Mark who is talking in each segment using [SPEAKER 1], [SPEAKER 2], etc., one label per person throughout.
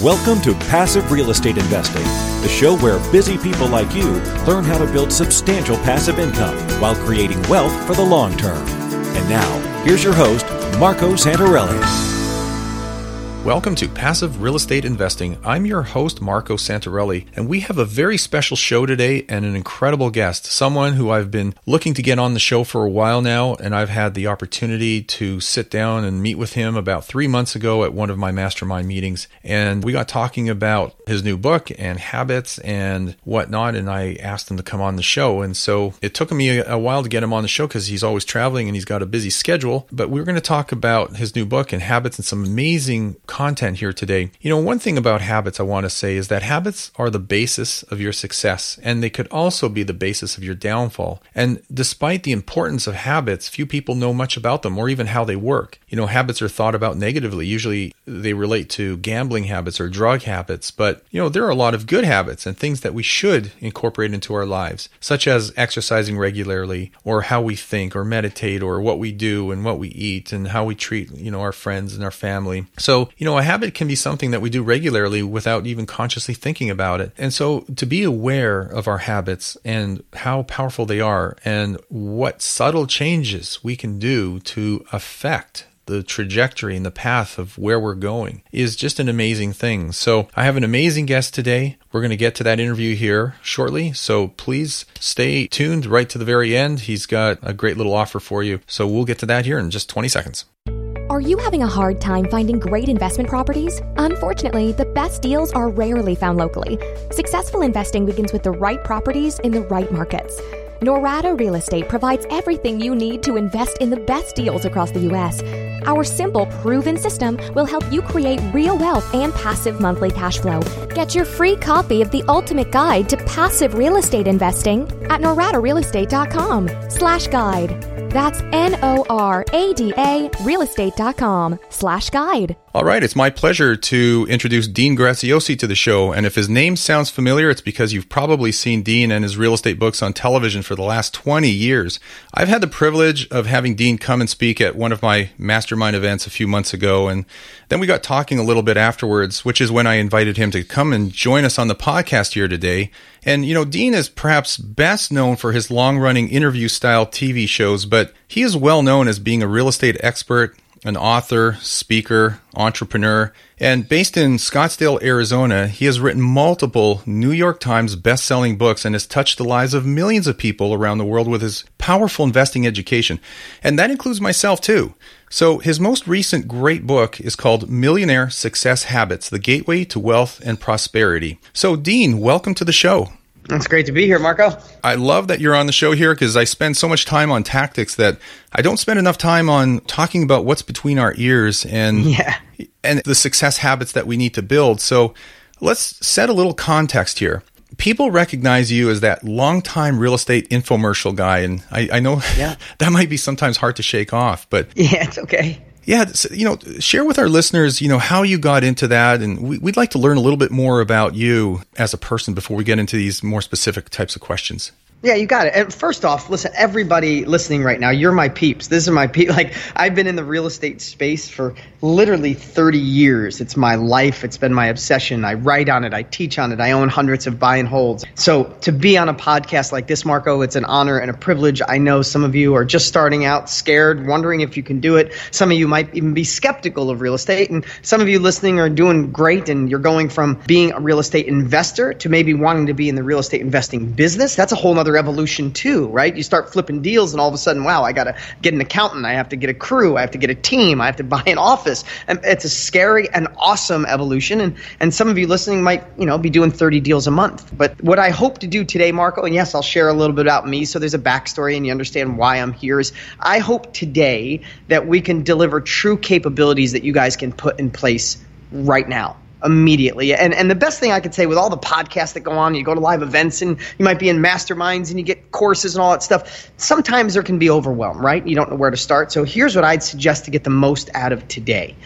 [SPEAKER 1] Welcome to Passive Real Estate Investing, the show where busy people like you learn how to build substantial passive income while creating wealth for the long term. And now, here's your host, Marco Santarelli.
[SPEAKER 2] Welcome to Passive Real Estate Investing. I'm your host, Marco Santarelli, and we have a very special show today and an incredible guest, someone who I've been looking to get on the show for a while now, and I've had the opportunity to sit down and meet with him about three months ago at one of my mastermind meetings. And we got talking about his new book and habits and whatnot, and I asked him to come on the show. And so it took me a, while to get him on the show because he's always traveling and he's got a busy schedule. But we we're going to talk about his new book and habits and some amazing content here today. You know, one thing about habits I want to say is that habits are the basis of your success, and they could also be the basis of your downfall. And despite the importance of habits, few people know much about them or even how they work. You know, habits are thought about negatively. Usually they relate to gambling habits or drug habits, but, you know, there are a lot of good habits and things that we should incorporate into our lives, such as exercising regularly or how we think or meditate or what we do and what we eat and how we treat, you know, our friends and our family. So, you know, a habit can be something that we do regularly without even consciously thinking about it. And so to be aware of our habits and how powerful they are and what subtle changes we can do to affect the trajectory and the path of where we're going is just an amazing thing. So, I have an amazing guest today. We're going to get to that interview here shortly. So, please stay tuned right to the very end. He's got a great little offer for you. So, we'll get to that here in just 20 seconds.
[SPEAKER 3] Are you having a hard time finding great investment properties? Unfortunately, the best deals are rarely found locally. Successful investing begins with the right properties in the right markets. Norada Real Estate provides everything you need to invest in the best deals across the U.S. Our simple, proven system will help you create real wealth and passive monthly cash flow. Get your free copy of the ultimate guide to passive real estate investing at noradarealestate.com slash guide. That's N-O-R-A-D-A realestate.com slash guide.
[SPEAKER 2] All right, it's my pleasure to introduce Dean Graziosi to the show. And if his name sounds familiar, it's because you've probably seen Dean and his real estate books on television for the last 20 years. I've had the privilege of having Dean come and speak at one of my mastermind events a few months ago. And then we got talking a little bit afterwards, which is when I invited him to come and join us on the podcast here today. And, you know, Dean is perhaps best known for his long running interview style TV shows, but he is well known as being a real estate expert, an author, speaker, entrepreneur, and based in Scottsdale, Arizona, he has written multiple New York Times best-selling books and has touched the lives of millions of people around the world with his powerful investing education. And that includes myself too. So his most recent great book is called Millionaire Success Habits: The Gateway to Wealth and Prosperity. So Dean, welcome to the show.
[SPEAKER 4] It's great to be here, Marco.
[SPEAKER 2] I love that you're on the show here because I spend so much time on tactics that I don't spend enough time on talking about what's between our ears and
[SPEAKER 4] yeah.
[SPEAKER 2] and the success habits that we need to build. So let's set a little context here. People recognize you as that longtime real estate infomercial guy, and I, I know yeah. that might be sometimes hard to shake off, but
[SPEAKER 4] yeah, it's okay
[SPEAKER 2] yeah, you know, share with our listeners, you know, how you got into that, and we, would like to learn a little bit more about you as a person before we get into these more specific types of questions.
[SPEAKER 4] Yeah, you got it. And first off, listen, everybody listening right now, you're my peeps. This is my peep. Like I've been in the real estate space for literally 30 years. It's my life. It's been my obsession. I write on it. I teach on it. I own hundreds of buy and holds. So to be on a podcast like this, Marco, it's an honor and a privilege. I know some of you are just starting out, scared, wondering if you can do it. Some of you might even be skeptical of real estate, and some of you listening are doing great, and you're going from being a real estate investor to maybe wanting to be in the real estate investing business. That's a whole other evolution too, right? You start flipping deals, and all of a sudden, wow, I got to get an accountant. I have to get a crew. I have to get a team. I have to buy an office. And it's a scary and awesome evolution. And and some of you listening might you know be doing 30 deals a month. But what I hope to do today, Marco, and yes, I'll share a little bit about me, so there's a backstory and you understand why I'm here. Is I hope today that we can deliver true capabilities that you guys can put in place right now immediately. And and the best thing I could say with all the podcasts that go on, you go to live events and you might be in masterminds and you get courses and all that stuff. Sometimes there can be overwhelm, right? You don't know where to start. So here's what I'd suggest to get the most out of today.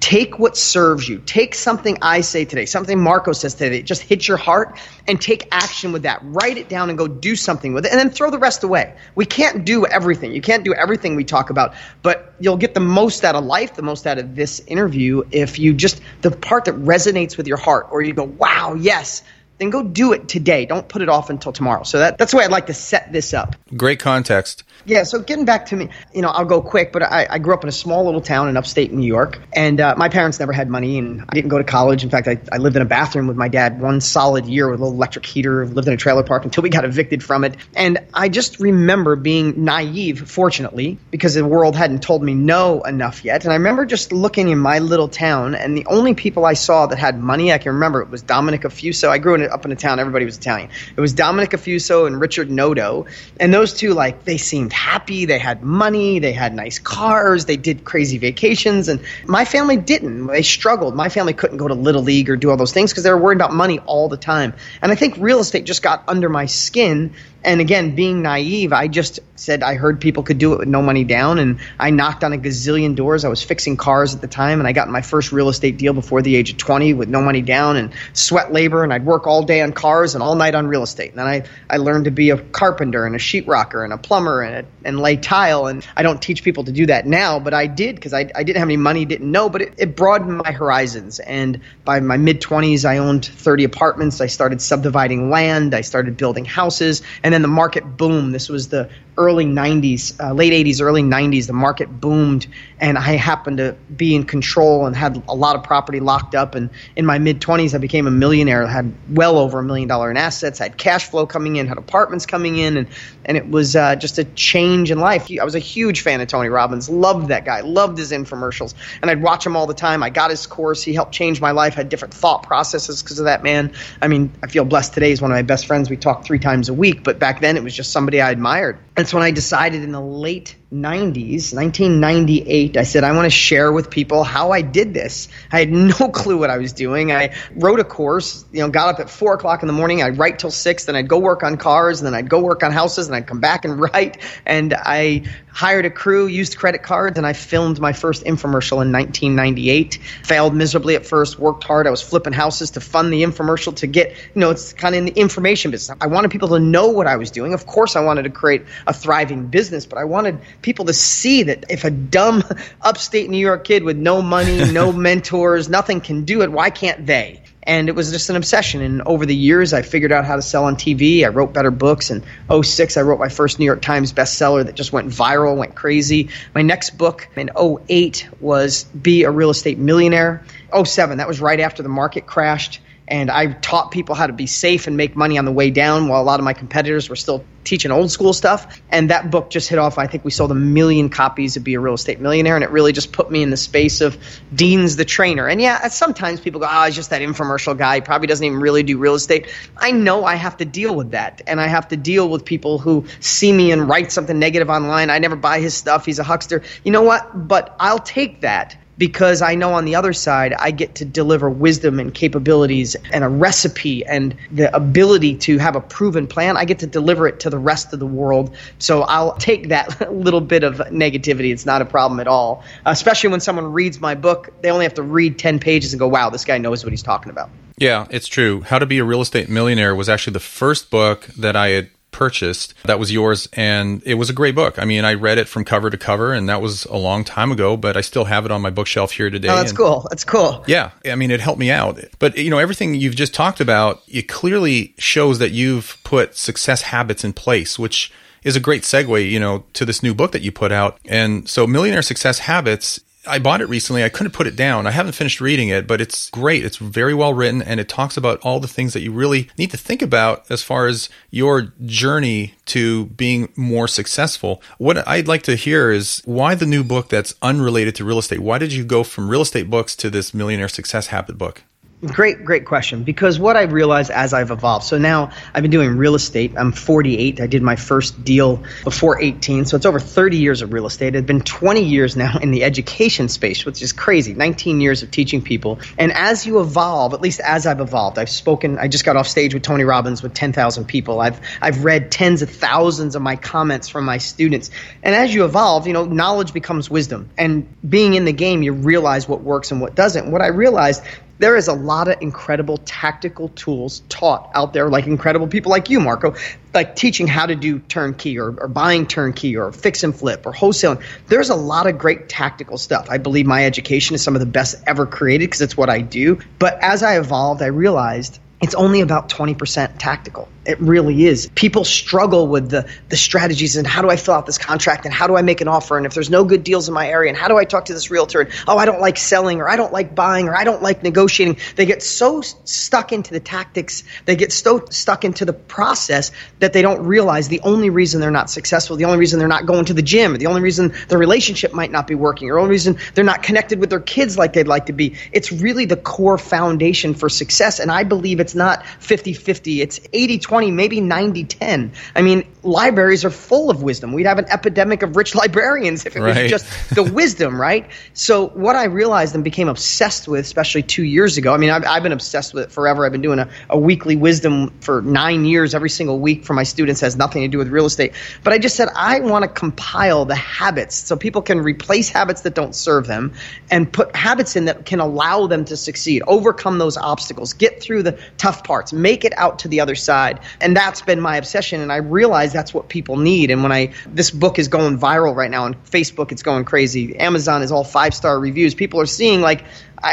[SPEAKER 4] Take what serves you. Take something I say today, something Marco says today, just hit your heart and take action with that. Write it down and go do something with it and then throw the rest away. We can't do everything. You can't do everything we talk about, but you'll get the most out of life, the most out of this interview if you just, the part that resonates with your heart or you go, wow, yes, then go do it today. Don't put it off until tomorrow. So that, that's the way I'd like to set this up.
[SPEAKER 2] Great context.
[SPEAKER 4] Yeah, so getting back to me, you know, I'll go quick, but I, I grew up in a small little town in upstate New York, and uh, my parents never had money, and I didn't go to college. In fact, I, I lived in a bathroom with my dad one solid year with a little electric heater, lived in a trailer park until we got evicted from it. And I just remember being naive, fortunately, because the world hadn't told me no enough yet. And I remember just looking in my little town, and the only people I saw that had money, I can remember, it was Dominic Affuso. I grew in, up in a town, everybody was Italian. It was Dominic Affuso and Richard Noto. And those two, like, they seemed happy. They had money. They had nice cars. They did crazy vacations. And my family didn't. They struggled. My family couldn't go to Little League or do all those things because they were worried about money all the time. And I think real estate just got under my skin and again, being naive, I just said I heard people could do it with no money down, and I knocked on a gazillion doors. I was fixing cars at the time, and I got my first real estate deal before the age of 20 with no money down and sweat labor, and I'd work all day on cars and all night on real estate. And then I, I learned to be a carpenter and a sheetrocker and a plumber and, a, and lay tile. And I don't teach people to do that now, but I did because I, I didn't have any money, didn't know, but it, it broadened my horizons. And by my mid 20s, I owned 30 apartments. I started subdividing land. I started building houses. And then the market boomed. This was the early 90s, uh, late 80s, early 90s. The market boomed, and I happened to be in control and had a lot of property locked up. And in my mid 20s, I became a millionaire. had well over a million dollar in assets. had cash flow coming in, had apartments coming in, and and it was uh, just a change in life. I was a huge fan of Tony Robbins. Loved that guy. Loved his infomercials, and I'd watch him all the time. I got his course. He helped change my life. Had different thought processes because of that man. I mean, I feel blessed today. He's one of my best friends. We talk three times a week, but back then it was just somebody I admired. That's when I decided in the late 90s, 1998, I said, I want to share with people how I did this. I had no clue what I was doing. I wrote a course, you know, got up at four o'clock in the morning. I'd write till six, then I'd go work on cars, and then I'd go work on houses, and I'd come back and write. And I hired a crew, used credit cards, and I filmed my first infomercial in 1998. Failed miserably at first, worked hard. I was flipping houses to fund the infomercial to get, you know, it's kind of in the information business. I wanted people to know what I was doing. Of course, I wanted to create a thriving business, but I wanted people to see that if a dumb upstate New York kid with no money, no mentors, nothing can do it, why can't they? and it was just an obsession. And over the years, I figured out how to sell on TV. I wrote better books. In 06, I wrote my first New York Times bestseller that just went viral, went crazy. My next book in 08 was Be a Real Estate Millionaire. 07, that was right after the market crashed and I taught people how to be safe and make money on the way down while a lot of my competitors were still teaching old school stuff. And that book just hit off. I think we sold a million copies of Be a Real Estate Millionaire, and it really just put me in the space of Dean's the trainer. And yeah, sometimes people go, oh, he's just that infomercial guy. He probably doesn't even really do real estate. I know I have to deal with that, and I have to deal with people who see me and write something negative online. I never buy his stuff. He's a huckster. You know what? But I'll take that because I know on the other side I get to deliver wisdom and capabilities and a recipe and the ability to have a proven plan. I get to deliver it to the rest of the world. So I'll take that little bit of negativity. It's not a problem at all. Especially when someone reads my book, they only have to read 10 pages and go, wow, this guy knows what he's talking about.
[SPEAKER 2] Yeah, it's true. How to Be a Real Estate Millionaire was actually the first book that I had purchased that was yours and it was a great book. I mean, I read it from cover to cover and that was a long time ago, but I still have it on my bookshelf here today.
[SPEAKER 4] Oh, that's
[SPEAKER 2] and,
[SPEAKER 4] cool. That's cool.
[SPEAKER 2] Yeah. I mean, it helped me out. But you know, everything you've just talked about, it clearly shows that you've put success habits in place, which is a great segue, you know, to this new book that you put out. And so Millionaire Success Habits I bought it recently. I couldn't put it down. I haven't finished reading it, but it's great. It's very well written and it talks about all the things that you really need to think about as far as your journey to being more successful. What I'd like to hear is why the new book that's unrelated to real estate? Why did you go from real estate books to this millionaire success habit book?
[SPEAKER 4] Great, great question. Because what I realized as I've evolved, so now I've been doing real estate. I'm 48. I did my first deal before 18. So it's over 30 years of real estate. It's been 20 years now in the education space, which is crazy. 19 years of teaching people. And as you evolve, at least as I've evolved, I've spoken, I just got off stage with Tony Robbins with 10,000 people. I've, I've read tens of thousands of my comments from my students. And as you evolve, you know, knowledge becomes wisdom. And being in the game, you realize what works and what doesn't. What I realized there is a lot of incredible tactical tools taught out there, like incredible people like you, Marco, like teaching how to do turnkey or, or buying turnkey or fix and flip or wholesaling. There's a lot of great tactical stuff. I believe my education is some of the best ever created because it's what I do. But as I evolved, I realized it's only about 20% tactical. It really is. People struggle with the, the strategies and how do I fill out this contract and how do I make an offer and if there's no good deals in my area and how do I talk to this realtor and oh I don't like selling or I don't like buying or I don't like negotiating. They get so stuck into the tactics, they get so stuck into the process that they don't realize the only reason they're not successful, the only reason they're not going to the gym, the only reason their relationship might not be working, or the only reason they're not connected with their kids like they'd like to be. It's really the core foundation for success and I believe it's not 50-50, it's 80-20 20, maybe 90 10. I mean, libraries are full of wisdom. We'd have an epidemic of rich librarians if it right. was just the wisdom, right? So, what I realized and became obsessed with, especially two years ago, I mean, I've, I've been obsessed with it forever. I've been doing a, a weekly wisdom for nine years, every single week for my students, has nothing to do with real estate. But I just said, I want to compile the habits so people can replace habits that don't serve them and put habits in that can allow them to succeed, overcome those obstacles, get through the tough parts, make it out to the other side and that's been my obsession and i realize that's what people need. And when i this book is going viral right now on facebook it's going crazy. Amazon is all five star reviews. People are seeing like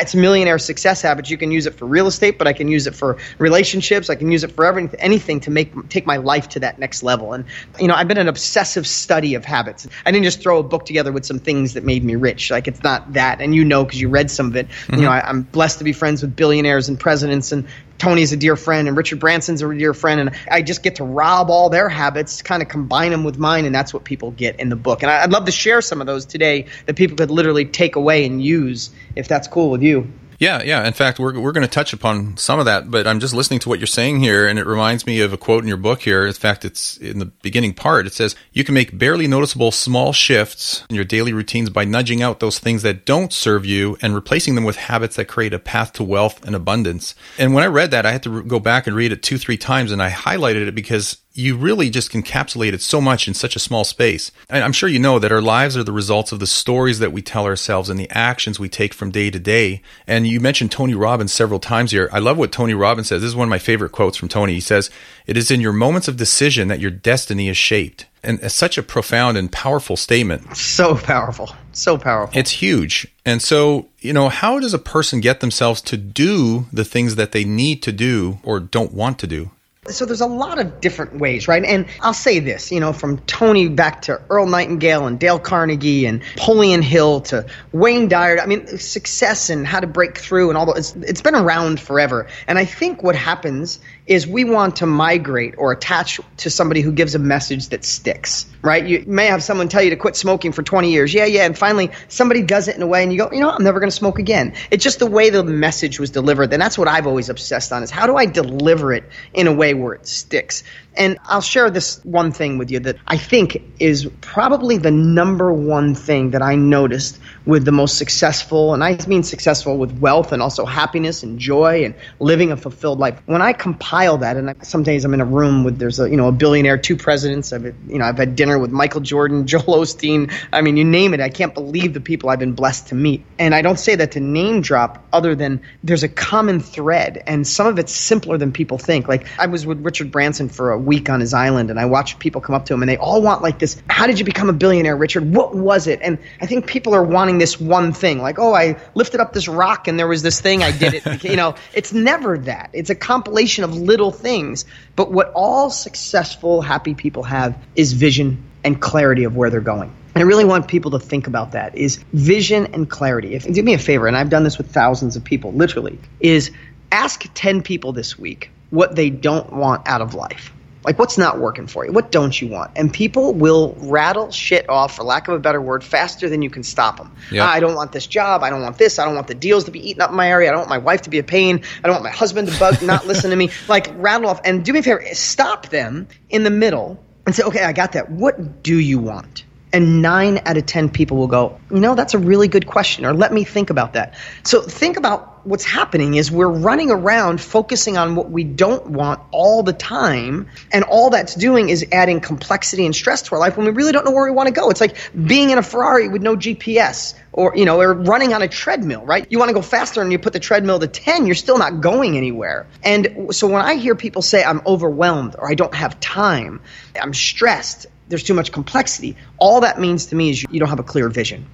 [SPEAKER 4] it's a millionaire success habits. You can use it for real estate, but I can use it for relationships. I can use it for everything, anything to make take my life to that next level. And you know, I've been an obsessive study of habits. I didn't just throw a book together with some things that made me rich. Like it's not that, and you know because you read some of it. Mm-hmm. You know, I, I'm blessed to be friends with billionaires and presidents and Tony's a dear friend and Richard Branson's a dear friend, and I just get to rob all their habits, kind of combine them with mine, and that's what people get in the book. And I'd love to share some of those today that people could literally take away and use if that's cool with you.
[SPEAKER 2] Yeah, yeah. In fact, we're we're going to touch upon some of that, but I'm just listening to what you're saying here, and it reminds me of a quote in your book here. In fact, it's in the beginning part. It says, "You can make barely noticeable small shifts in your daily routines by nudging out those things that don't serve you and replacing them with habits that create a path to wealth and abundance." And when I read that, I had to go back and read it two, three times, and I highlighted it because you really just encapsulated so much in such a small space. And I'm sure you know that our lives are the results of the stories that we tell ourselves and the actions we take from day to day. And you mentioned Tony Robbins several times here. I love what Tony Robbins says. This is one of my favorite quotes from Tony. He says, It is in your moments of decision that your destiny is shaped. And it's such a profound and powerful statement.
[SPEAKER 4] So powerful. So powerful.
[SPEAKER 2] It's huge. And so, you know, how does a person get themselves to do the things that they need to do or don't want to do?
[SPEAKER 4] So there's a lot of different ways, right? And I'll say this, you know, from Tony back to Earl Nightingale and Dale Carnegie and Napoleon Hill to Wayne Dyer. I mean, success and how to break through and all that. It's, it's been around forever. And I think what happens is we want to migrate or attach to somebody who gives a message that sticks, right? You may have someone tell you to quit smoking for 20 years. Yeah, yeah. And finally, somebody does it in a way and you go, you know, I'm never going to smoke again. It's just the way the message was delivered. And that's what I've always obsessed on is how do I deliver it in a way where it sticks? And I'll share this one thing with you that I think is probably the number one thing that I noticed with the most successful, and I mean successful with wealth and also happiness and joy and living a fulfilled life. When I compile that, and I, some days I'm in a room with there's a you know a billionaire, two presidents. I've you know I've had dinner with Michael Jordan, Joel Osteen. I mean, you name it. I can't believe the people I've been blessed to meet. And I don't say that to name drop, other than there's a common thread, and some of it's simpler than people think. Like I was with Richard Branson for a week on his island, and I watched people come up to him, and they all want like this. How did you become a billionaire, Richard? What was it? And I think people are wanting this one thing, like, oh, I lifted up this rock, and there was this thing I did it. you know, it's never that. It's a compilation of little things. But what all successful, happy people have is vision and clarity of where they're going. And I really want people to think about that is vision and clarity. If do me a favor, and I've done this with thousands of people, literally, is ask 10 people this week what they don't want out of life Like, what's not working for you? What don't you want? And people will rattle shit off, for lack of a better word, faster than you can stop them.
[SPEAKER 2] Yeah.
[SPEAKER 4] Ah, I don't want this job. I don't want this. I don't want the deals to be eaten up in my area. I don't want my wife to be a pain. I don't want my husband to bug, not listen to me. Like, rattle off. And do me a favor, stop them in the middle and say, okay, I got that. What do you want? And nine out of 10 people will go, you know, that's a really good question, or let me think about that. So think about what's happening is we're running around focusing on what we don't want all the time. And all that's doing is adding complexity and stress to our life when we really don't know where we want to go. It's like being in a Ferrari with no GPS or, you know, or running on a treadmill, right? You want to go faster and you put the treadmill to 10, you're still not going anywhere. And so when I hear people say, I'm overwhelmed or I don't have time, I'm stressed, there's too much complexity. All that means to me is you, you don't have a clear vision.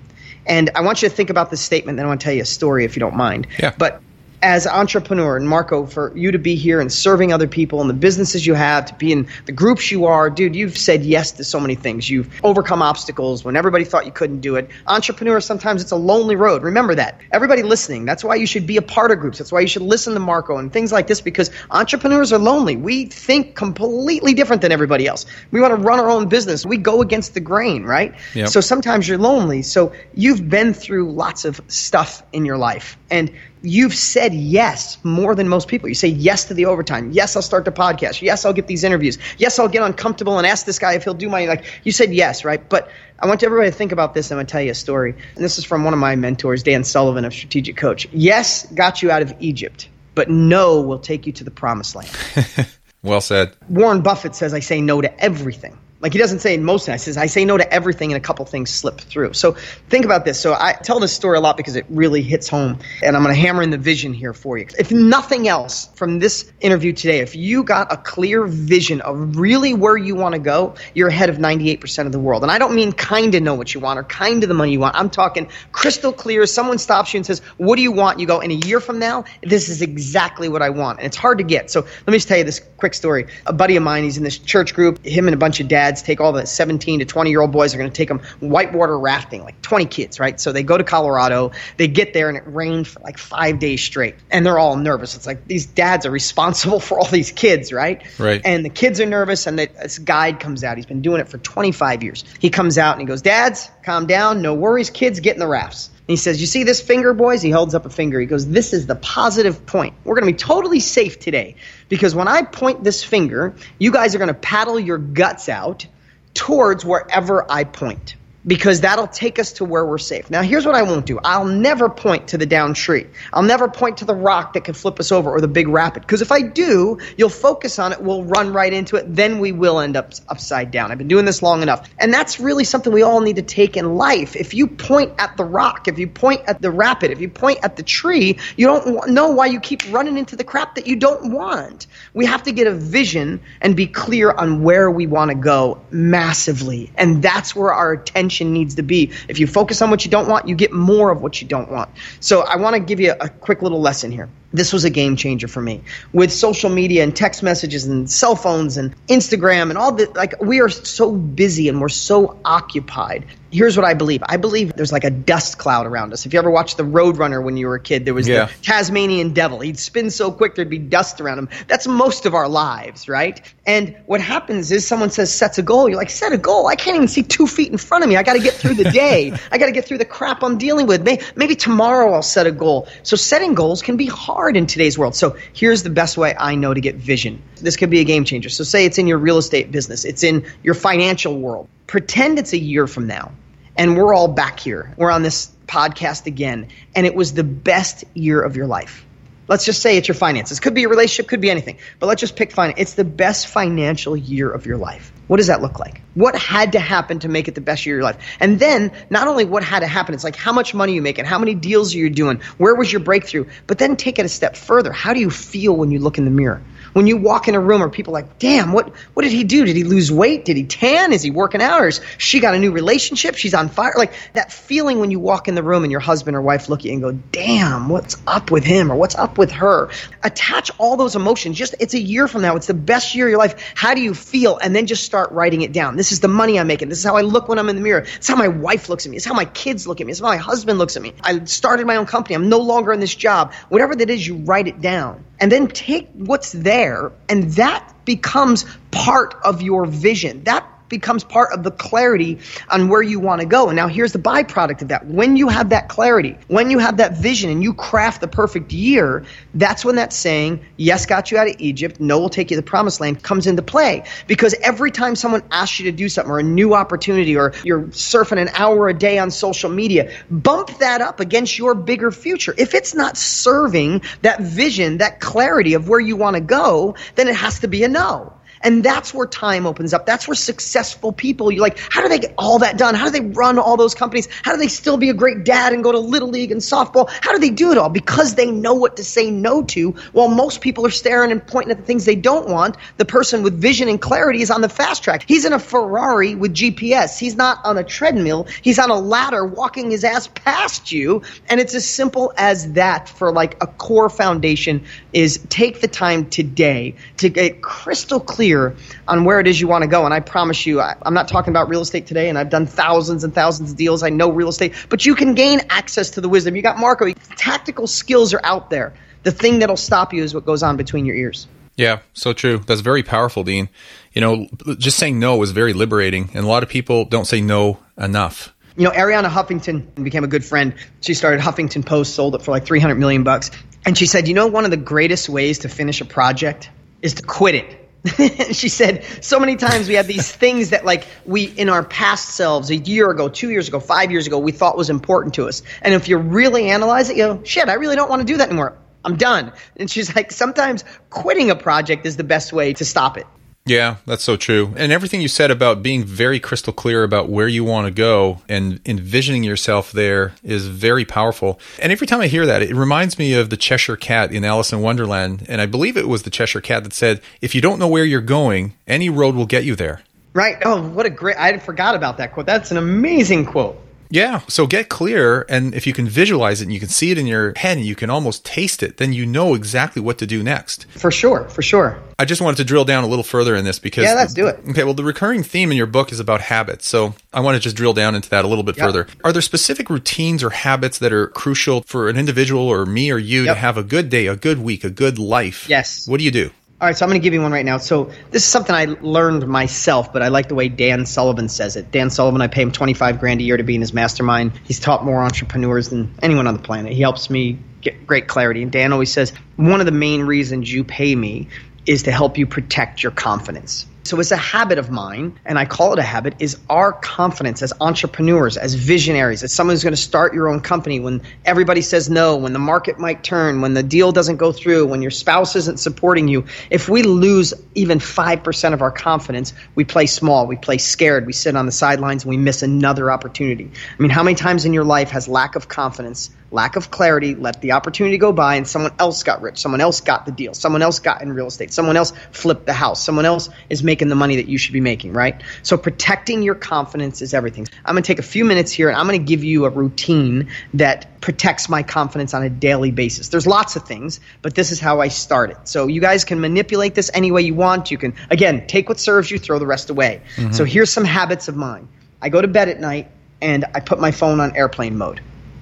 [SPEAKER 4] And I want you to think about this statement, then I want to tell you a story if you don't mind.
[SPEAKER 2] Yeah.
[SPEAKER 4] But as entrepreneur and Marco, for you to be here and serving other people and the businesses you have, to be in the groups you are, dude, you've said yes to so many things. You've overcome obstacles when everybody thought you couldn't do it. Entrepreneur, sometimes it's a lonely road. Remember that. Everybody listening, that's why you should be a part of groups. That's why you should listen to Marco and things like this because entrepreneurs are lonely. We think completely different than everybody else. We want to run our own business. We go against the grain, right?
[SPEAKER 2] Yep.
[SPEAKER 4] So sometimes you're lonely. So you've been through lots of stuff in your life. And you've said yes more than most people. You say yes to the overtime. Yes, I'll start the podcast. Yes, I'll get these interviews. Yes, I'll get uncomfortable and ask this guy if he'll do my like. You said yes, right? But I want everybody to think about this. I'm going to tell you a story, and this is from one of my mentors, Dan Sullivan of Strategic Coach. Yes, got you out of Egypt, but no will take you to the promised land.
[SPEAKER 2] Well said.
[SPEAKER 4] Warren Buffett says, I say no to everything. Like he doesn't say in most. He says, I say no to everything and a couple things slip through. So think about this. So I tell this story a lot because it really hits home. And I'm going to hammer in the vision here for you. If nothing else from this interview today, if you got a clear vision of really where you want to go, you're ahead of 98% of the world. And I don't mean kind of know what you want or kind of the money you want. I'm talking crystal clear. Someone stops you and says, What do you want? You go, In a year from now, this is exactly what I want. And it's hard to get. So let me just tell you this quick story. A buddy of mine, he's in this church group. Him and a bunch of dads take all the 17 to 20 year old boys. Are going to take them whitewater rafting, like 20 kids, right? So they go to Colorado. They get there and it rained for like five days straight, and they're all nervous. It's like these dads are responsible for all these kids, right?
[SPEAKER 2] Right.
[SPEAKER 4] And the kids are nervous, and the, this guide comes out. He's been doing it for 25 years. He comes out and he goes, "Dads, calm down. No worries, kids. Get in the rafts." He says, You see this finger, boys? He holds up a finger. He goes, This is the positive point. We're going to be totally safe today because when I point this finger, you guys are going to paddle your guts out towards wherever I point because that'll take us to where we're safe. Now, here's what I won't do I'll never point to the down tree. I'll never point to the rock that could flip us over or the big rapid because if I do, you'll focus on it, we'll run right into it, then we will end up upside down. I've been doing this long enough. And that's really something we all need to take in life. If you point at the rock, if you point at the rapid, if you point at the tree, you don't know why you keep running into the crap that you don't want. We have to get a vision and be clear on where we want to go massively. And that's where our attention needs to be. If you focus on what you don't want, you get more of what you don't want. So I want to give you a quick little lesson here. This was a game changer for me. With social media and text messages and cell phones and Instagram and all the like we are so busy and we're so occupied. Here's what I believe. I believe there's like a dust cloud around us. If you ever watched the Roadrunner when you were a kid, there was
[SPEAKER 2] Yeah.
[SPEAKER 4] the Tasmanian devil. He'd spin so quick there'd be dust around him. That's most of our lives, right? And what happens is someone says sets a goal. You're like, set a goal. I can't even see two feet in front of me. I got to get through the day. I got to get through the crap I'm dealing with. May- Maybe tomorrow I'll set a goal. So setting goals can be hard in today's world. So here's the best way I know to get vision. This could be a game changer. So say it's in your real estate business. It's in your financial world. Pretend it's a year from now and we're all back here. We're on this podcast again, and it was the best year of your life. Let's just say it's your finances. Could be a relationship, could be anything. But let's just pick finance. It's the best financial year of your life. What does that look like? What had to happen to make it the best year of your life? And then not only what had to happen, it's like how much money you making, how many deals are you doing, where was your breakthrough? But then take it a step further. How do you feel when you look in the mirror? When you walk in a room, are people like, damn, what what did he do? Did he lose weight? Did he tan? Is he working out? Or is she got a new relationship? She's on fire. Like that feeling when you walk in the room and your husband or wife look at you and go, damn, what's up with him or what's up with her? Attach all those emotions. Just it's a year from now. It's the best year of your life. How do you feel? And then just start writing it down. This is the money I'm making. This is how I look when I'm in the mirror. It's how my wife looks at me. It's how my kids look at me. It's how my husband looks at me. I started my own company. I'm no longer in this job. Whatever that is, you write it down. And then take what's there and that becomes part of your vision. That becomes part of the clarity on where you want to go. And now here's the byproduct of that. When you have that clarity, when you have that vision and you craft the perfect year, that's when that saying, yes, got you out of Egypt, no will take you to the promised land comes into play. Because every time someone asks you to do something or a new opportunity or you're surfing an hour a day on social media, bump that up against your bigger future. If it's not serving that vision, that clarity of where you want to go, then it has to be a no. And that's where time opens up. That's where successful people, you're like, how do they get all that done? How do they run all those companies? How do they still be a great dad and go to little league and softball? How do they do it all? Because they know what to say no to. While most people are staring and pointing at the things they don't want, the person with vision and clarity is on the fast track. He's in a Ferrari with GPS. He's not on a treadmill. He's on a ladder walking his ass past you. And it's as simple as that for like a core foundation is take the time today to get crystal clear clear on where it is you want to go. And I promise you, I, am not talking about real estate today, and I've done thousands and thousands of deals. I know real estate, but you can gain access to the wisdom. You got Marco. Tactical skills are out there. The thing that'll stop you is what goes on between your ears.
[SPEAKER 2] Yeah, so true. That's very powerful, Dean. You know, just saying no is very liberating, and a lot of people don't say no enough.
[SPEAKER 4] You know, Arianna Huffington became a good friend. She started Huffington Post, sold it for like 300 million bucks. And she said, "You know, one of the greatest ways to finish a project is to quit it." she said so many times we have these things that like we in our past selves a year ago two years ago five years ago we thought was important to us. And if you really analyze it you go shit i really don't want to do that anymore. I'm done. And she's like sometimes quitting a project is the best way to stop it
[SPEAKER 2] yeah, that's so true. And everything you said about being very crystal clear about where you want to go and envisioning yourself there is very powerful. And every time I hear that, it reminds me of the Cheshire Cat in Alice in Wonderland. And I believe it was the Cheshire Cat that said, if you don't know where you're going, any road will get you there.
[SPEAKER 4] Right. Oh, what a great, I forgot about that quote. That's an amazing quote.
[SPEAKER 2] Yeah. So get clear. And if you can visualize it and you can see it in your head and you can almost taste it, then you know exactly what to do next.
[SPEAKER 4] For sure. For sure.
[SPEAKER 2] I just wanted to drill down a little further in this because.
[SPEAKER 4] Yeah, let's do it.
[SPEAKER 2] Okay. Well, the recurring theme in your book is about habits. So I want to just drill down into that a little bit yep. further. Are there specific routines or habits that are crucial for an individual or me or you yep. to have a good day, a good week, a good life?
[SPEAKER 4] Yes.
[SPEAKER 2] What do you do?
[SPEAKER 4] All right, so I'm going to give you one right now. So this is something I learned myself, but I like the way Dan Sullivan says it. Dan Sullivan, I pay him 25 grand a year to be in his mastermind. He's taught more entrepreneurs than anyone on the planet. He helps me get great clarity. And Dan always says one of the main reasons you pay me is to help you protect your confidence. So it's a habit of mine, and I call it a habit, is our confidence as entrepreneurs, as visionaries, as someone who's going to start your own company when everybody says no, when the market might turn, when the deal doesn't go through, when your spouse isn't supporting you. If we lose even 5% of our confidence, we play small, we play scared, we sit on the sidelines, and we miss another opportunity. I mean, how many times in your life has lack of confidence lack of clarity, let the opportunity go by, and someone else got rich, someone else got the deal, someone else got in real estate, someone else flipped the house, someone else is making the money that you should be making, right? So protecting your confidence is everything. I'm going to take a few minutes here and I'm going to give you a routine that protects my confidence on a daily basis. There's lots of things, but this is how I start it. So you guys can manipulate this any way you want. You can, again, take what serves you, throw the rest away. Mm-hmm. So here's some habits of mine. I go to bed at night and I put my phone on airplane mode.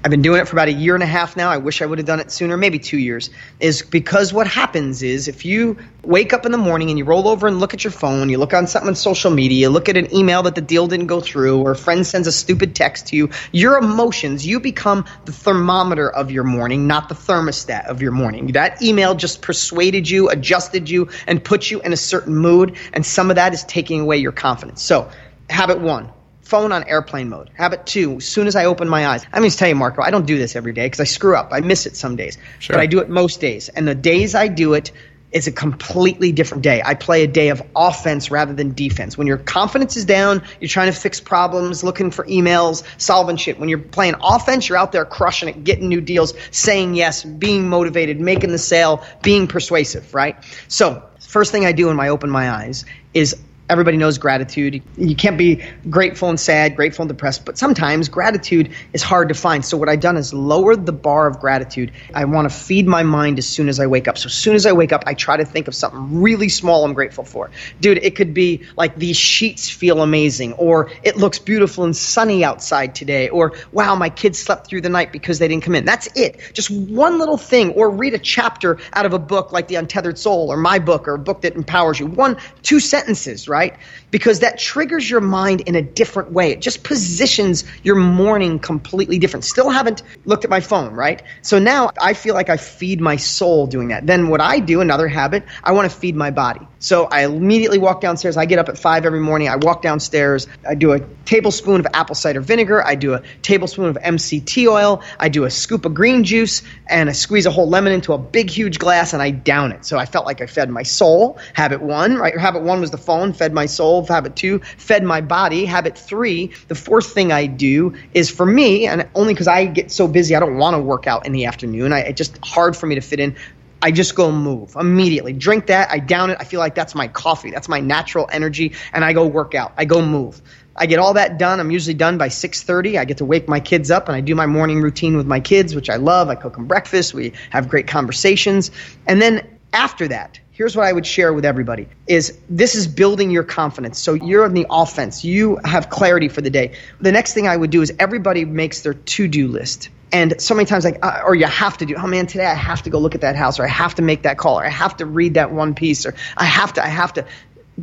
[SPEAKER 4] I've been doing it for about a year and a half now. I wish I would have done it sooner, maybe two years. Is because what happens is if you wake up in the morning and you roll over and look at your phone, you look on something on social media, you look at an email that the deal didn't go through, or a friend sends a stupid text to you, your emotions, you become the thermometer of your morning, not the thermostat of your morning. That email just persuaded you, adjusted you, and put you in a certain mood, and some of that is taking away your confidence. So, habit one phone on airplane mode. Habit two, as soon as I open my eyes. I mean, to tell you, Marco, I don't do this every day because I screw up. I miss it some days. Sure. But I do it most days. And the days I do it, it's a completely different day. I play a day of offense rather than defense. When your confidence is down, you're trying to fix problems, looking for emails, solving shit. When you're playing offense, you're out there crushing it, getting new deals, saying yes, being motivated, making the sale, being persuasive, right? So, first thing I do when I open my eyes is Everybody knows gratitude. You can't be grateful and sad, grateful and depressed, but sometimes gratitude is hard to find. So what I've done is lowered the bar of gratitude. I want to feed my mind as soon as I wake up. So as soon as I wake up, I try to think of something really small I'm grateful for. Dude, it could be like these sheets feel amazing, or it looks beautiful and sunny outside today, or wow, my kids slept through the night because they didn't come in. That's it. Just one little thing, or read a chapter out of a book like The Untethered Soul, or my book, or a book that empowers you. One, two sentences, right? Right? Because that triggers your mind in a different way. It just positions your morning completely different. Still haven't looked at my phone, right? So now I feel like I feed my soul doing that. Then what I do, another habit, I want to feed my body. So I immediately walk downstairs. I get up at five every morning. I walk downstairs. I do a tablespoon of apple cider vinegar. I do a tablespoon of MCT oil. I do a scoop of green juice and I squeeze a whole lemon into a big, huge glass and I down it. So I felt like I fed my soul. Habit one, right? Habit one was the phone, fed my soul. Habit two, fed my body. Habit three, the fourth thing I do is for me, and only because I get so busy, I don't want to work out in the afternoon. I, it's just hard for me to fit in. I just go move immediately. Drink that. I down it. I feel like that's my coffee. That's my natural energy. And I go work out. I go move. I get all that done. I'm usually done by 6:30. I get to wake my kids up and I do my morning routine with my kids, which I love. I cook them breakfast. We have great conversations. And then after that, here's what I would share with everybody is this is building your confidence. So you're on the offense. You have clarity for the day. The next thing I would do is everybody makes their to-do list. And so many times, like, uh, or you have to do, oh man, today I have to go look at that house, or I have to make that call, or I have to read that one piece, or I have to, I have to.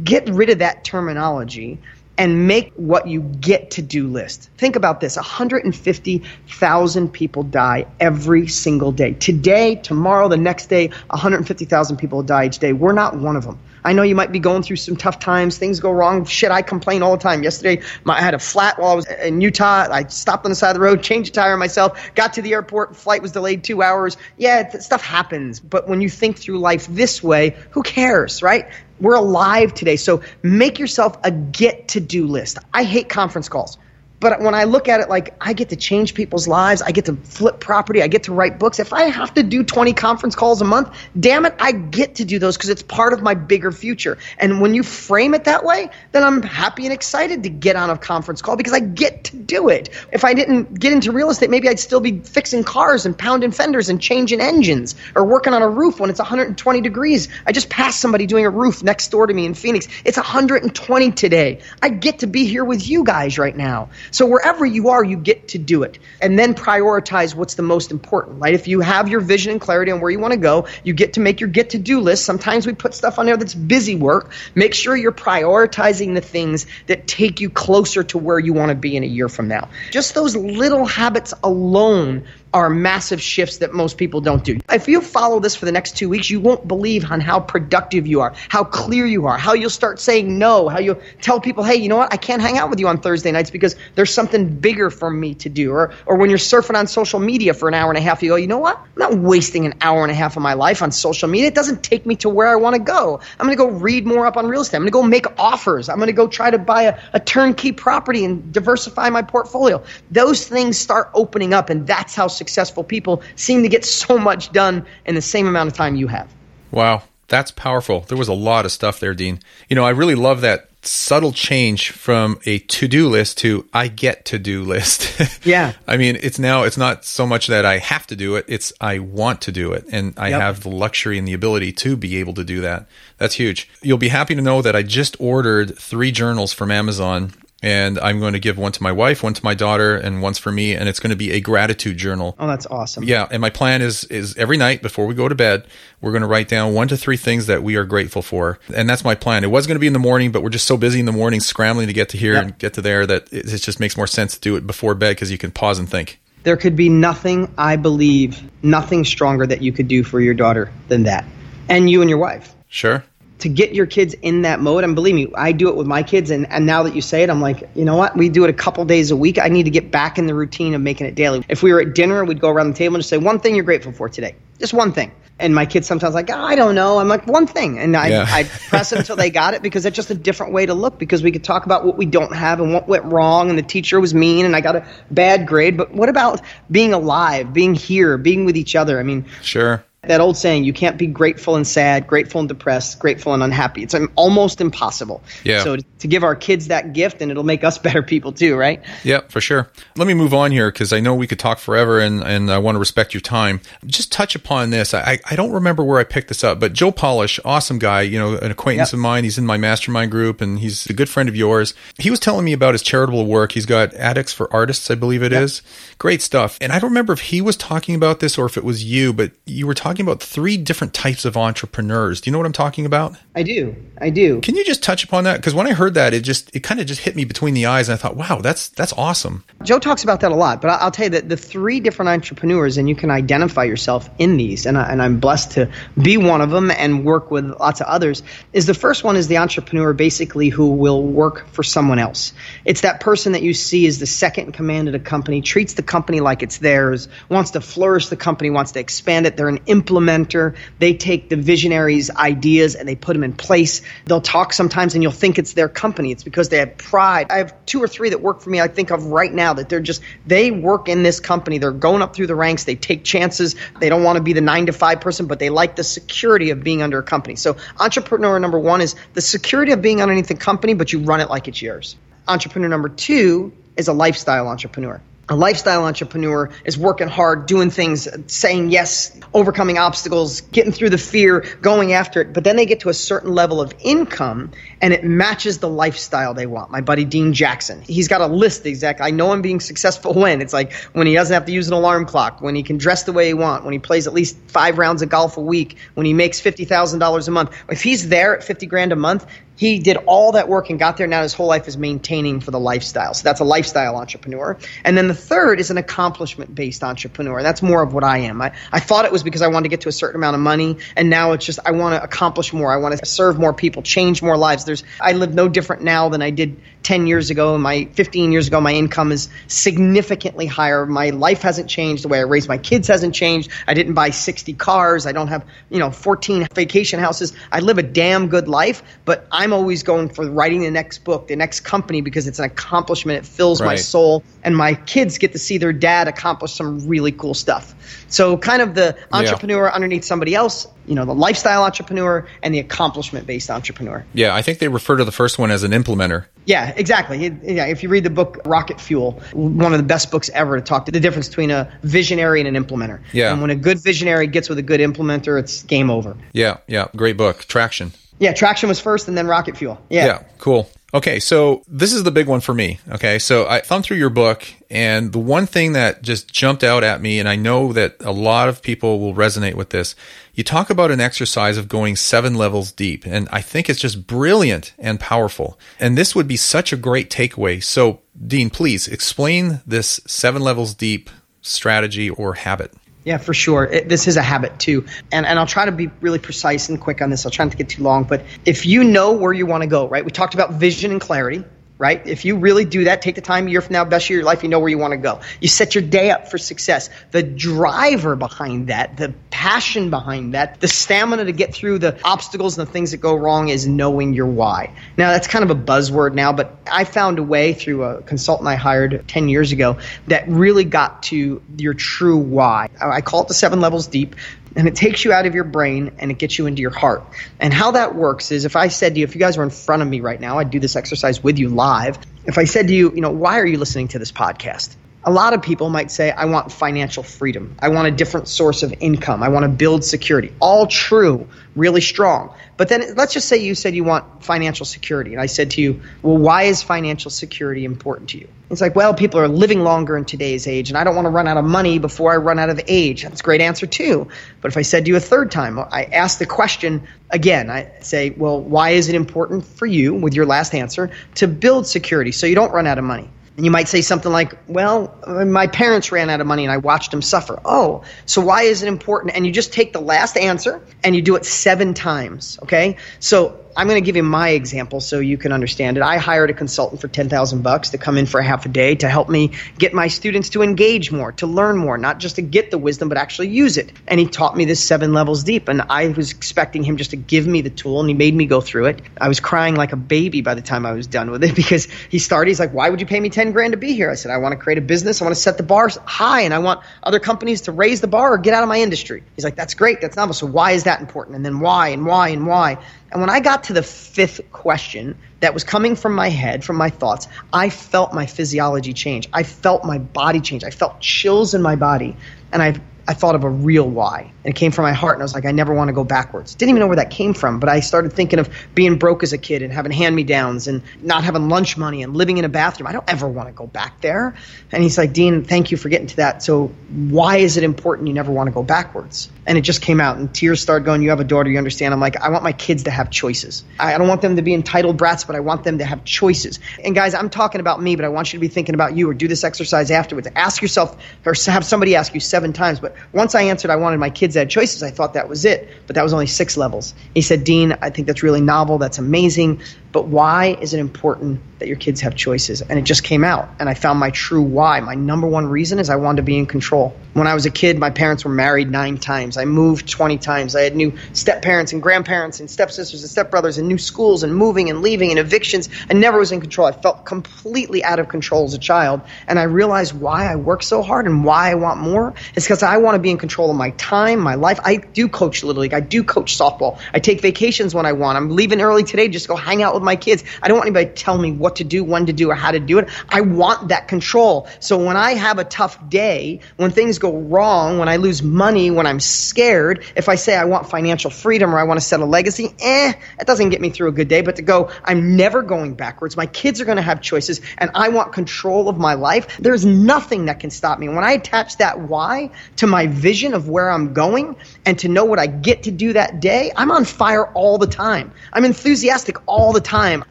[SPEAKER 4] Get rid of that terminology and make what you get to do list. Think about this 150,000 people die every single day. Today, tomorrow, the next day, 150,000 people die each day. We're not one of them. I know you might be going through some tough times. Things go wrong. Shit, I complain all the time. Yesterday, my, I had a flat while I was in Utah. I stopped on the side of the road, changed a tire myself, got to the airport. Flight was delayed two hours. Yeah, stuff happens. But when you think through life this way, who cares, right? We're alive today. So make yourself a get to do list. I hate conference calls. But when I look at it like I get to change people's lives, I get to flip property, I get to write books. If I have to do 20 conference calls a month, damn it, I get to do those because it's part of my bigger future. And when you frame it that way, then I'm happy and excited to get on a conference call because I get to do it. If I didn't get into real estate, maybe I'd still be fixing cars and pounding fenders and changing engines or working on a roof when it's 120 degrees. I just passed somebody doing a roof next door to me in Phoenix. It's 120 today. I get to be here with you guys right now. So wherever you are, you get to do it. And then prioritize what's the most important, right? If you have your vision and clarity on where you want to go, you get to make your get to do list. Sometimes we put stuff on there that's busy work. Make sure you're prioritizing the things that take you closer to where you want to be in a year from now. Just those little habits alone are massive shifts that most people don't do. If you follow this for the next two weeks, you won't believe on how productive you are, how clear you are, how you'll start saying no, how you'll tell people, hey, you know what, I can't hang out with you on Thursday nights because there's something bigger for me to do. Or, or when you're surfing on social media for an hour and a half, you go, you know what, I'm not wasting an hour and a half of my life on social media. It doesn't take me to where I want to go. I'm going to go read more up on real estate. I'm going to go make offers. I'm going to go try to buy a, a turnkey property and diversify my portfolio. Those things start opening up, and that's how successful people seem to get so much done in the same amount of time you have.
[SPEAKER 2] Wow, that's powerful. There was a lot of stuff there, Dean. You know, I really love that subtle change from a to-do list to I get to do list.
[SPEAKER 4] yeah.
[SPEAKER 2] I mean, it's now it's not so much that I have to do it, it's I want to do it and I yep. have the luxury and the ability to be able to do that. That's huge. You'll be happy to know that I just ordered 3 journals from Amazon and I'm going to give one to my wife, one to my daughter, and one's for me, and it's going to be a gratitude journal.
[SPEAKER 4] Oh, that's awesome.
[SPEAKER 2] Yeah, and my plan is is every night before we go to bed, we're going to write down one to three things that we are grateful for, and that's my plan. It was going to be in the morning, but we're just so busy in the morning scrambling to get to here yep. and get to there that it, it just makes more sense to do it before bed because you can pause and think.
[SPEAKER 4] There could be nothing, I believe, nothing stronger that you could do for your daughter than that, and you and your wife.
[SPEAKER 2] Sure
[SPEAKER 4] to get your kids in that mode. And believe me, I do it with my kids. And, and now that you say it, I'm like, you know what? We do it a couple days a week. I need to get back in the routine of making it daily. If we were at dinner, we'd go around the table and just say, one thing you're grateful for today. Just one thing. And my kids sometimes like, oh, I don't know. I'm like, one thing. And I, yeah. I press it until they got it because it's just a different way to look because we could talk about what we don't have and what went wrong and the teacher was mean and I got a bad grade. But what about being alive, being here, being with each other? I mean,
[SPEAKER 2] sure
[SPEAKER 4] that old saying, you can't be grateful and sad, grateful and depressed, grateful and unhappy. It's almost impossible.
[SPEAKER 2] Yeah.
[SPEAKER 4] So to give our kids that gift and it'll make us better people too, right?
[SPEAKER 2] Yeah, for sure. Let me move on here because I know we could talk forever and, and I want to respect your time. Just touch upon this. I, I don't remember where I picked this up, but Joe Polish, awesome guy, you know, an acquaintance yep. of mine. He's in my mastermind group and he's a good friend of yours. He was telling me about his charitable work. He's got Addicts for Artists, I believe it yep. is. Great stuff. And I don't remember if he was talking about this or if it was you, but you were talking about three different types of entrepreneurs. Do you know what I'm talking about?
[SPEAKER 4] I do. I do.
[SPEAKER 2] Can you just touch upon that? Because when I heard that, it just it kind of just hit me between the eyes, and I thought, wow, that's that's awesome.
[SPEAKER 4] Joe talks about that a lot, but I'll tell you that the three different entrepreneurs, and you can identify yourself in these, and, I, and I'm blessed to be one of them and work with lots of others. Is the first one is the entrepreneur basically who will work for someone else. It's that person that you see as the second in command at a company, treats the company like it's theirs, wants to flourish the company, wants to expand it. They're an implementer. They take the visionaries' ideas and they put them in place. They'll talk sometimes and you'll think it's their company. It's because they have pride. I have two or three that work for me I think of right now that they're just they work in this company. They're going up through the ranks. They take chances. They don't want to be the 9 to 5 person, but they like the security of being under a company. So entrepreneur number 1 is the security of being underneath the company, but you run it like it's yours. Entrepreneur number 2 is a lifestyle entrepreneur a lifestyle entrepreneur is working hard, doing things, saying yes, overcoming obstacles, getting through the fear, going after it. But then they get to a certain level of income and it matches the lifestyle they want. My buddy Dean Jackson, he's got a list exactly. I know I'm being successful when. It's like when he doesn't have to use an alarm clock, when he can dress the way he wants, when he plays at least five rounds of golf a week, when he makes $50,000 a month. If he's there at 50 grand a month, he did all that work and got there. Now his whole life is maintaining for the lifestyle. So that's a lifestyle entrepreneur. And then the third is an accomplishment based entrepreneur. That's more of what I am. I, I thought it was because I wanted to get to a certain amount of money. And now it's just I want to accomplish more. I want to serve more people, change more lives. There's I live no different now than I did 10 years ago. My 15 years ago, my income is significantly higher. My life hasn't changed. The way I raise my kids hasn't changed. I didn't buy 60 cars. I don't have, you know, 14 vacation houses. I live a damn good life, but I'm always going for writing the next book, the next company, because it's an accomplishment. It fills right. my soul. And my kids get to see their dad accomplish some really cool stuff. So, kind of the entrepreneur yeah. underneath somebody else, you know, the lifestyle entrepreneur and the accomplishment based entrepreneur.
[SPEAKER 2] Yeah, I think they refer to the first one as an implementer.
[SPEAKER 4] Yeah, exactly. Yeah, if you read the book Rocket Fuel, one of the best books ever to talk to the difference between a visionary and an implementer.
[SPEAKER 2] Yeah.
[SPEAKER 4] And when a good visionary gets with a good implementer, it's game over.
[SPEAKER 2] Yeah, yeah. Great book. Traction.
[SPEAKER 4] Yeah, traction was first and then rocket fuel. Yeah.
[SPEAKER 2] Yeah, cool. Okay, so this is the big one for me. Okay, so I thumbed through your book, and the one thing that just jumped out at me, and I know that a lot of people will resonate with this, you talk about an exercise of going seven levels deep, and I think it's just brilliant and powerful. And this would be such a great takeaway. So, Dean, please explain this seven levels deep strategy or habit.
[SPEAKER 4] Yeah, for sure. It, this is a habit too. And, and I'll try to be really precise and quick on this. I'll try not to get too long. But if you know where you want to go, right? We talked about vision and clarity right? If you really do that, take the time a year from now, best year of your life, you know where you want to go. You set your day up for success. The driver behind that, the passion behind that, the stamina to get through the obstacles and the things that go wrong is knowing your why. Now, that's kind of a buzzword now, but I found a way through a consultant I hired 10 years ago that really got to your true why. I call it the seven levels deep and it takes you out of your brain and it gets you into your heart. And how that works is if I said to you, if you guys were in front of me right now, I'd do this exercise with you live. If I said to you, you know, why are you listening to this podcast? A lot of people might say, I want financial freedom. I want a different source of income. I want to build security. All true, really strong. But then let's just say you said you want financial security. And I said to you, well, why is financial security important to you? It's like, well, people are living longer in today's age, and I don't want to run out of money before I run out of age. That's a great answer, too. But if I said to you a third time, I ask the question again, I say, well, why is it important for you, with your last answer, to build security so you don't run out of money? And you might say something like, well, my parents ran out of money and I watched them suffer. Oh, so why is it important? And you just take the last answer and you do it seven times, okay? So I'm going to give you my example so you can understand it. I hired a consultant for 10,000 bucks to come in for a half a day to help me get my students to engage more, to learn more, not just to get the wisdom, but actually use it. And he taught me this seven levels deep. And I was expecting him just to give me the tool, and he made me go through it. I was crying like a baby by the time I was done with it because he started. He's like, "Why would you pay me 10 grand to be here?" I said, "I want to create a business. I want to set the bar high, and I want other companies to raise the bar or get out of my industry." He's like, "That's great. That's novel. So why is that important? And then why and why and why?" And when I got to the fifth question that was coming from my head, from my thoughts, I felt my physiology change. I felt my body change. I felt chills in my body. And I I thought of a real why. And it came from my heart. And I was like, I never want to go backwards. Didn't even know where that came from. But I started thinking of being broke as a kid and having hand me downs and not having lunch money and living in a bathroom. I don't ever want to go back there. And he's like, Dean, thank you for getting to that. So why is it important you never want to go backwards? And it just came out. And tears started going, You have a daughter, you understand. I'm like, I want my kids to have choices. I don't want them to be entitled brats, but I want them to have choices. And guys, I'm talking about me, but I want you to be thinking about you or do this exercise afterwards. Ask yourself or have somebody ask you seven times. But once I answered I wanted my kids have choices, I thought that was it. But that was only six levels. He said, Dean, I think that's really novel. That's amazing. But why is it important that your kids have choices? And it just came out. And I found my true why. My number one reason is I wanted to be in control. When I was a kid, my parents were married nine times. I moved 20 times. I had new step parents and grandparents and stepsisters and stepbrothers and new schools and moving and leaving and evictions. I never was in control. I felt completely out of control as a child. And I realized why I work so hard and why I want more is because I want to be in control of my time, my life. I do coach Little League. I do coach softball. I take vacations when I want. I'm leaving early today just to go hang out with my kids. I don't want anybody to tell me what to do, when to do, or how to do it. I want that control. So when I have a tough day, when things go wrong, when I lose money, when I'm scared, if I say I want financial freedom or I want to set a legacy, eh, it doesn't get me through a good day. But to go, I'm never going backwards. My kids are going to have choices and I want control of my life. There's nothing that can stop me. When I attach that why to my vision of where I'm going and to know what I get to do that day, I'm on fire all the time. I'm enthusiastic all the time.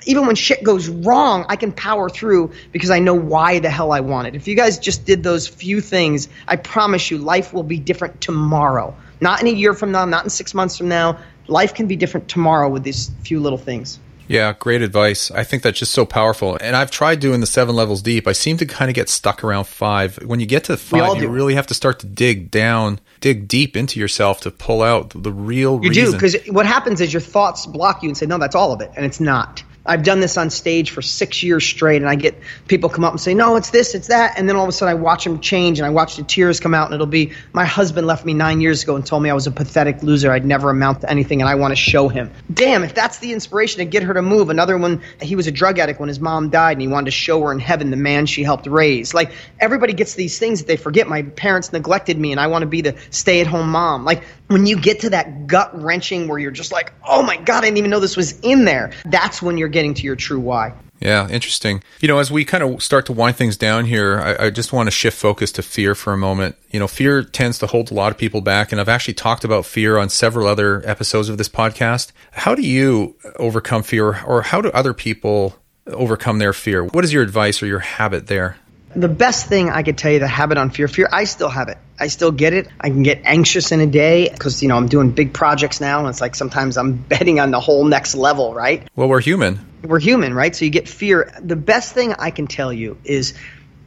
[SPEAKER 4] Even when shit goes wrong, I can power through because I know why the hell I want it. If you guys just did those few things, I promise you life will be different tomorrow. Not in a year from now, not in six months from now. Life can be different tomorrow with these few little things.
[SPEAKER 2] Yeah, great advice. I think that's just so powerful. And I've tried doing the seven levels deep. I seem to kind of get stuck around five. When you get to five, you really have to start to dig down, dig deep into yourself to pull out the real
[SPEAKER 4] you
[SPEAKER 2] reason.
[SPEAKER 4] do, because what happens is your thoughts block you and say, no, that's all of it. And it's not. I've done this on stage for six years straight, and I get people come up and say, "No, it's this, it's that," and then all of a sudden I watch them change, and I watch the tears come out, and it'll be, "My husband left me nine years ago and told me I was a pathetic loser. I'd never amount to anything, and I want to show him." Damn, if that's the inspiration to get her to move. Another one, he was a drug addict when his mom died, and he wanted to show her in heaven the man she helped raise. Like everybody gets these things that they forget. My parents neglected me, and I want to be the stay-at-home mom. Like when you get to that gut wrenching where you're just like, "Oh my god, I didn't even know this was in there." That's when you're getting to your true why.
[SPEAKER 2] Yeah, interesting. You know, as we kind of start to wind things down here, I, I, just want to shift focus to fear for a moment. You know, fear tends to hold a lot of people back, and I've actually talked about fear on several other episodes of this podcast. How do you overcome fear, or how do other people overcome their fear? What is your advice or your habit there?
[SPEAKER 4] The best thing I could tell you, the habit on fear, fear, I still have it. I still get it. I can get anxious in a day because, you know, I'm doing big projects now. And it's like sometimes I'm betting on the whole next level, right?
[SPEAKER 2] Well, we're human.
[SPEAKER 4] We're human, right? So you get fear. The best thing I can tell you is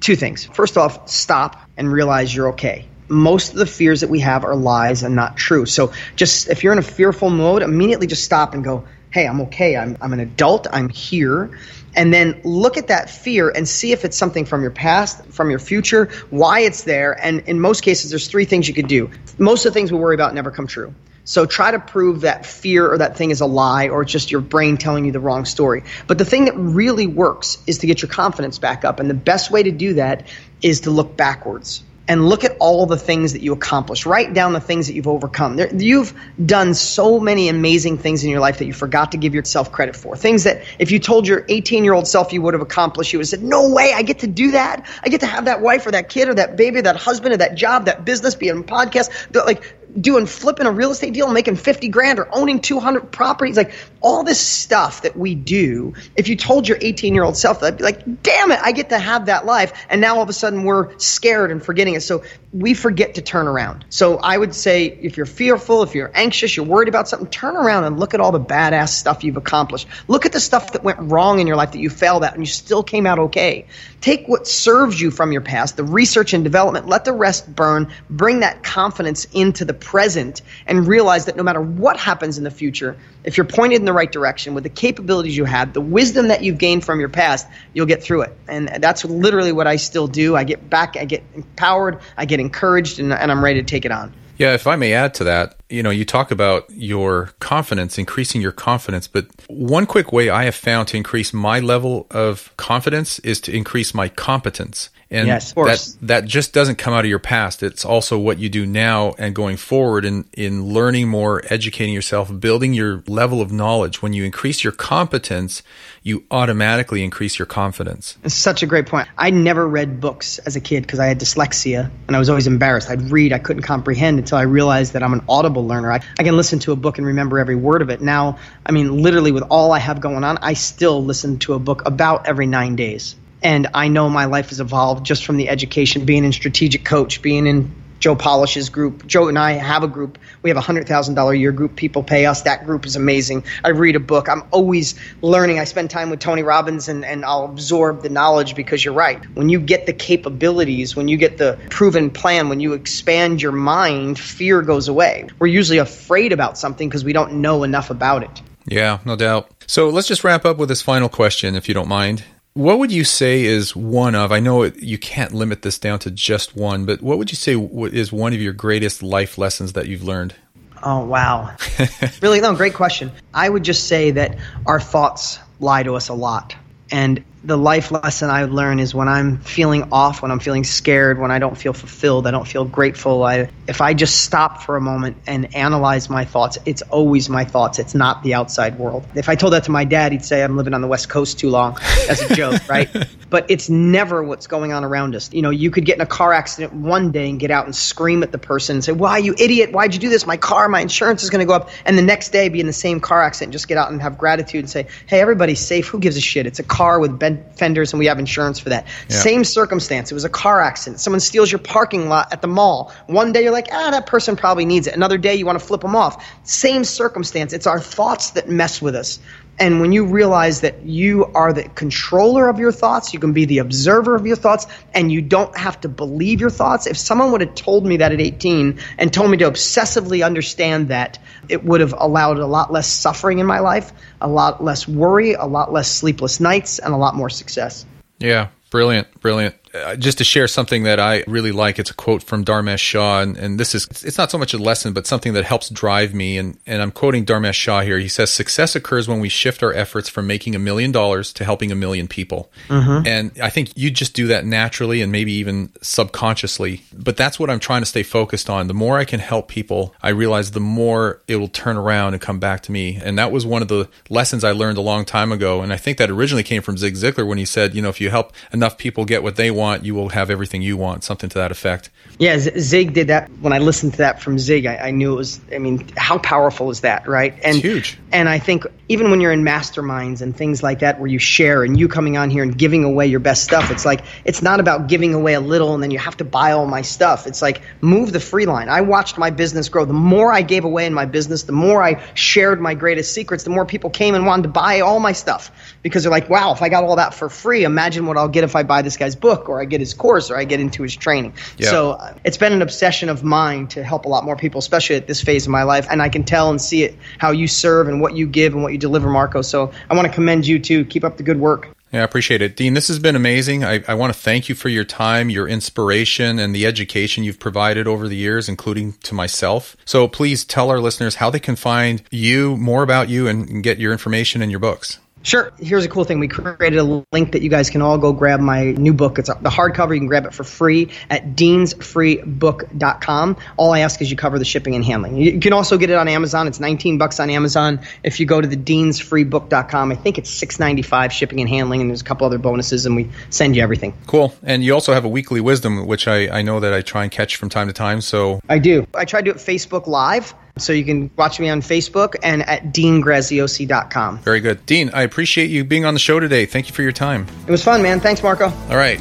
[SPEAKER 4] two things. First off, stop and realize you're okay most of the fears that we have are lies and not true. So just if you're in a fearful mode, immediately just stop and go, hey, I'm okay. I'm, I'm an adult. I'm here and then look at that fear and see if it's something from your past, from your future, why it's there. And in most cases, there's three things you could do. Most of the things we worry about never come true. So try to prove that fear or that thing is a lie or it's just your brain telling you the wrong story. But the thing that really works is to get your confidence back up. And the best way to do that is to look backwards and look at all the things that you accomplished. Write down the things that you've overcome. There, you've done so many amazing things in your life that you forgot to give yourself credit for. Things that if you told your 18 year old self you would have accomplished, you would have said, No way, I get to do that. I get to have that wife or that kid or that baby or that husband or that job, that business, be on podcast. Like doing flipping a real estate deal, making 50 grand or owning 200 properties, like all this stuff that we do. If you told your 18 year old self that, I'd be like, damn it, I get to have that life. And now all of a sudden we're scared and forgetting it. So we forget to turn around. So I would say if you're fearful, if you're anxious, you're worried about something, turn around and look at all the badass stuff you've accomplished. Look at the stuff that went wrong in your life that you failed at and you still came out okay. Take what serves you from your past, the research and development, let the rest burn, bring that confidence into the present and realize that no matter what happens in the future, if you're pointed in the right direction with the capabilities you had, the wisdom that you've gained from your past, you'll get through it. And that's literally what I still do. I get back, I get empowered, I get encouraged, and, and I'm ready to take it on.
[SPEAKER 2] Yeah, if I may add to that, you know, you talk about your confidence, increasing your confidence, but one quick way I have found to increase my level of confidence is to increase my competence. And
[SPEAKER 4] yes,
[SPEAKER 2] that that just doesn't come out of your past. It's also what you do now and going forward in, in learning more, educating yourself, building your level of knowledge. When you increase your competence, you automatically increase your confidence.
[SPEAKER 4] It's such a great point. I never read books as a kid because I had dyslexia and I was always embarrassed. I'd read, I couldn't comprehend until I realized that I'm an audible learner. I, I can listen to a book and remember every word of it. Now, I mean, literally with all I have going on, I still listen to a book about every nine days and I know my life has evolved just from the education, being in strategic coach, being in Joe Polish's group. Joe and I have a group. We have a hundred thousand dollar a year group. People pay us. That group is amazing. I read a book. I'm always learning. I spend time with Tony Robbins and, and I'll absorb the knowledge because you're right. When you get the capabilities, when you get the proven plan, when you expand your mind, fear goes away. We're usually afraid about something because we don't know enough about it.
[SPEAKER 2] Yeah, no doubt. So let's just wrap up with this final question, if you don't mind. What would you say is one of, I know it, you can't limit this down to just one, but what would you say is one of your greatest life lessons that you've learned?
[SPEAKER 4] Oh, wow. really, no, great question. I would just say that our thoughts lie to us a lot. And the life lesson I learn is when I'm feeling off, when I'm feeling scared, when I don't feel fulfilled, I don't feel grateful. I, if I just stop for a moment and analyze my thoughts, it's always my thoughts. It's not the outside world. If I told that to my dad, he'd say I'm living on the West Coast too long as a joke, right? But it's never what's going on around us. You know, you could get in a car accident one day and get out and scream at the person and say, Why, you idiot? Why'd you do this? My car, my insurance is going to go up. And the next day be in the same car accident, just get out and have gratitude and say, Hey, everybody's safe. Who gives a shit? It's a car with fenders and we have insurance for that. Yeah. Same circumstance. It was a car accident. Someone steals your parking lot at the mall. One day you're like, ah, that person probably needs it. Another day you want to flip them off. Same circumstance. It's our thoughts that mess with us. And when you realize that you are the controller of your thoughts, you can be the observer of your thoughts, and you don't have to believe your thoughts. If someone would have told me that at 18 and told me to obsessively understand that, it would have allowed a lot less suffering in my life, a lot less worry, a lot less sleepless nights, and a lot more success.
[SPEAKER 2] Yeah, brilliant, brilliant. Uh, just to share something that I really like, it's a quote from Dharmesh Shah, and, and, this is it's not so much a lesson, but something that helps drive me. And, and I'm quoting Dharmesh Shah here. He says, "Success occurs when we shift our efforts from making a million dollars to helping a million people." Mm-hmm. And I think you just do that naturally and maybe even subconsciously. But that's what I'm trying to stay focused on. The more I can help people, I realize the more it will turn around and come back to me. And that was one of the lessons I learned a long time ago. And I think that originally came from Zig Ziglar when he said, you know, if you help enough people get what they want want, you will have everything you want, something to that effect.
[SPEAKER 4] Yeah, Zig did that. When I listened to that from Zig, I, I knew it was, I mean, how powerful is that, right?
[SPEAKER 2] And, it's huge.
[SPEAKER 4] And I think even when you're in masterminds and things like that where you share and you coming on here and giving away your best stuff, it's like, it's not about giving away a little and then you have to buy all my stuff. It's like, move the free line. I watched my business grow. The more I gave away in my business, the more I shared my greatest secrets, the more people came and wanted to buy all my stuff because they're like, wow, if I got all that for free, imagine what I'll get if I buy this guy's book or I get his course or I get into his training. Yeah. So uh, it's been an obsession of mine to help a lot more people, especially at this phase of my life. And I can tell and see it how you serve and what you give and what you deliver, Marco. So I want to commend you too. Keep up the good work.
[SPEAKER 2] Yeah, I appreciate it. Dean, this has been amazing. I, I want to thank you for your time, your inspiration, and the education you've provided over the years, including to myself. So please tell our listeners how they can find you, more about you, and, and get your information and your books.
[SPEAKER 4] Sure. Here's a cool thing. We created a link that you guys can all go grab my new book. It's the hardcover. You can grab it for free at deansfreebook.com. All I ask is you cover the shipping and handling. You can also get it on Amazon. It's 19 bucks on Amazon. If you go to the deansfreebook.com, I think it's 6.95 shipping and handling, and there's a couple other bonuses, and we send you everything.
[SPEAKER 2] Cool. And you also have a weekly wisdom, which I, I know that I try and catch from time to time. So
[SPEAKER 4] I do. I try to do it Facebook Live. So you can watch me on Facebook and at deangraziosi.com.
[SPEAKER 2] Very good. Dean, I appreciate you being on the show today. Thank you for your time.
[SPEAKER 4] It was fun, man. Thanks, Marco.
[SPEAKER 2] All right.